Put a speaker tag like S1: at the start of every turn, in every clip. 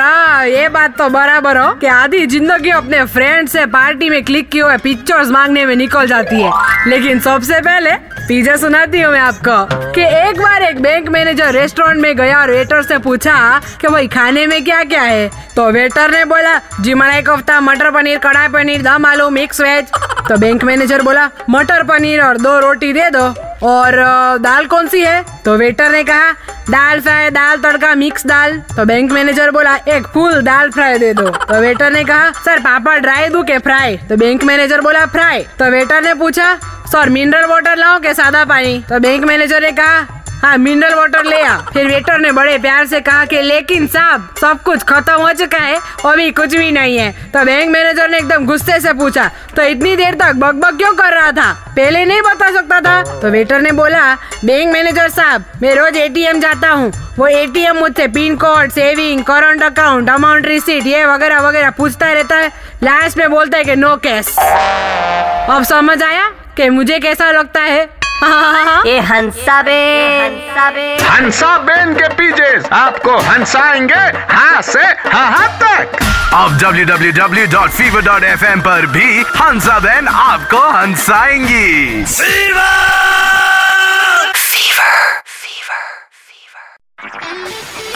S1: अरे ये बात तो बराबर हो कि आधी ज़िंदगी अपने फ्रेंड से पार्टी में क्लिक किए हुए पिक्चर्स मांगने में निकल जाती है। लेकिन सबसे पहले पीजे सुनाती हूँ मैं आपको कि एक बार एक बैंक मैनेजर रेस्टोरेंट में गया और वेटर से पूछा कि भाई, खाने में क्या क्या है? तो वेटर ने बोला, जी, मलाई कोफ्ता, मटर पनीर, कढ़ाई पनीर, दम आलू मिक्स वेज तो बैंक मैनेजर बोला, मटर पनीर और दो रोटी दे दो। और दाल कौन सी है? तो वेटर ने कहा, दाल फ्राई, दाल तड़का मिक्स दाल। तो बैंक मैनेजर बोला, एक फुल दाल फ्राई दे दो। तो वेटर ने कहा, सर, पापड़ ड्राई दू के फ्राई? तो बैंक मैनेजर बोला, फ्राई। तो वेटर ने पूछा सर मिनरल वाटर लाओ के सादा पानी? तो बैंक मैनेजर ने कहा हाँ मिनरल वाटर ले आ। फिर वेटर ने बड़े प्यार से कहा कि, लेकिन साहब, सब कुछ खत्म हो चुका है, अभी कुछ भी नहीं है। तो बैंक मैनेजर ने एकदम गुस्से से पूछा तो इतनी देर तक बकबक क्यों कर रहा था? पहले नहीं बता सकता था? तो वेटर ने बोला बैंक मैनेजर साहब, मैं रोज एटीएम जाता हूँ। वो एटीएम मुझसे pin code saving current account amount receipt ये वगैरह वगैरह पूछता रहता है। लास्ट में बोलता है कि नो कैश अब समझ आया? कि मुझे कैसा लगता है?
S2: ये हंसा बे हंसा बे
S3: हंसा बेन के पीजेस। आपको हंसाएँगे हाँ से हाँ तक।
S4: अब www.fever.fm पर भी हंसा बैन आपको हंसाएँगी।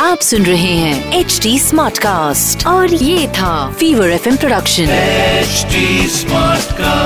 S5: आप सुन रहे हैं एच डी स्मार्ट कास्ट और ये था fever F M production
S6: H smart Smartcast.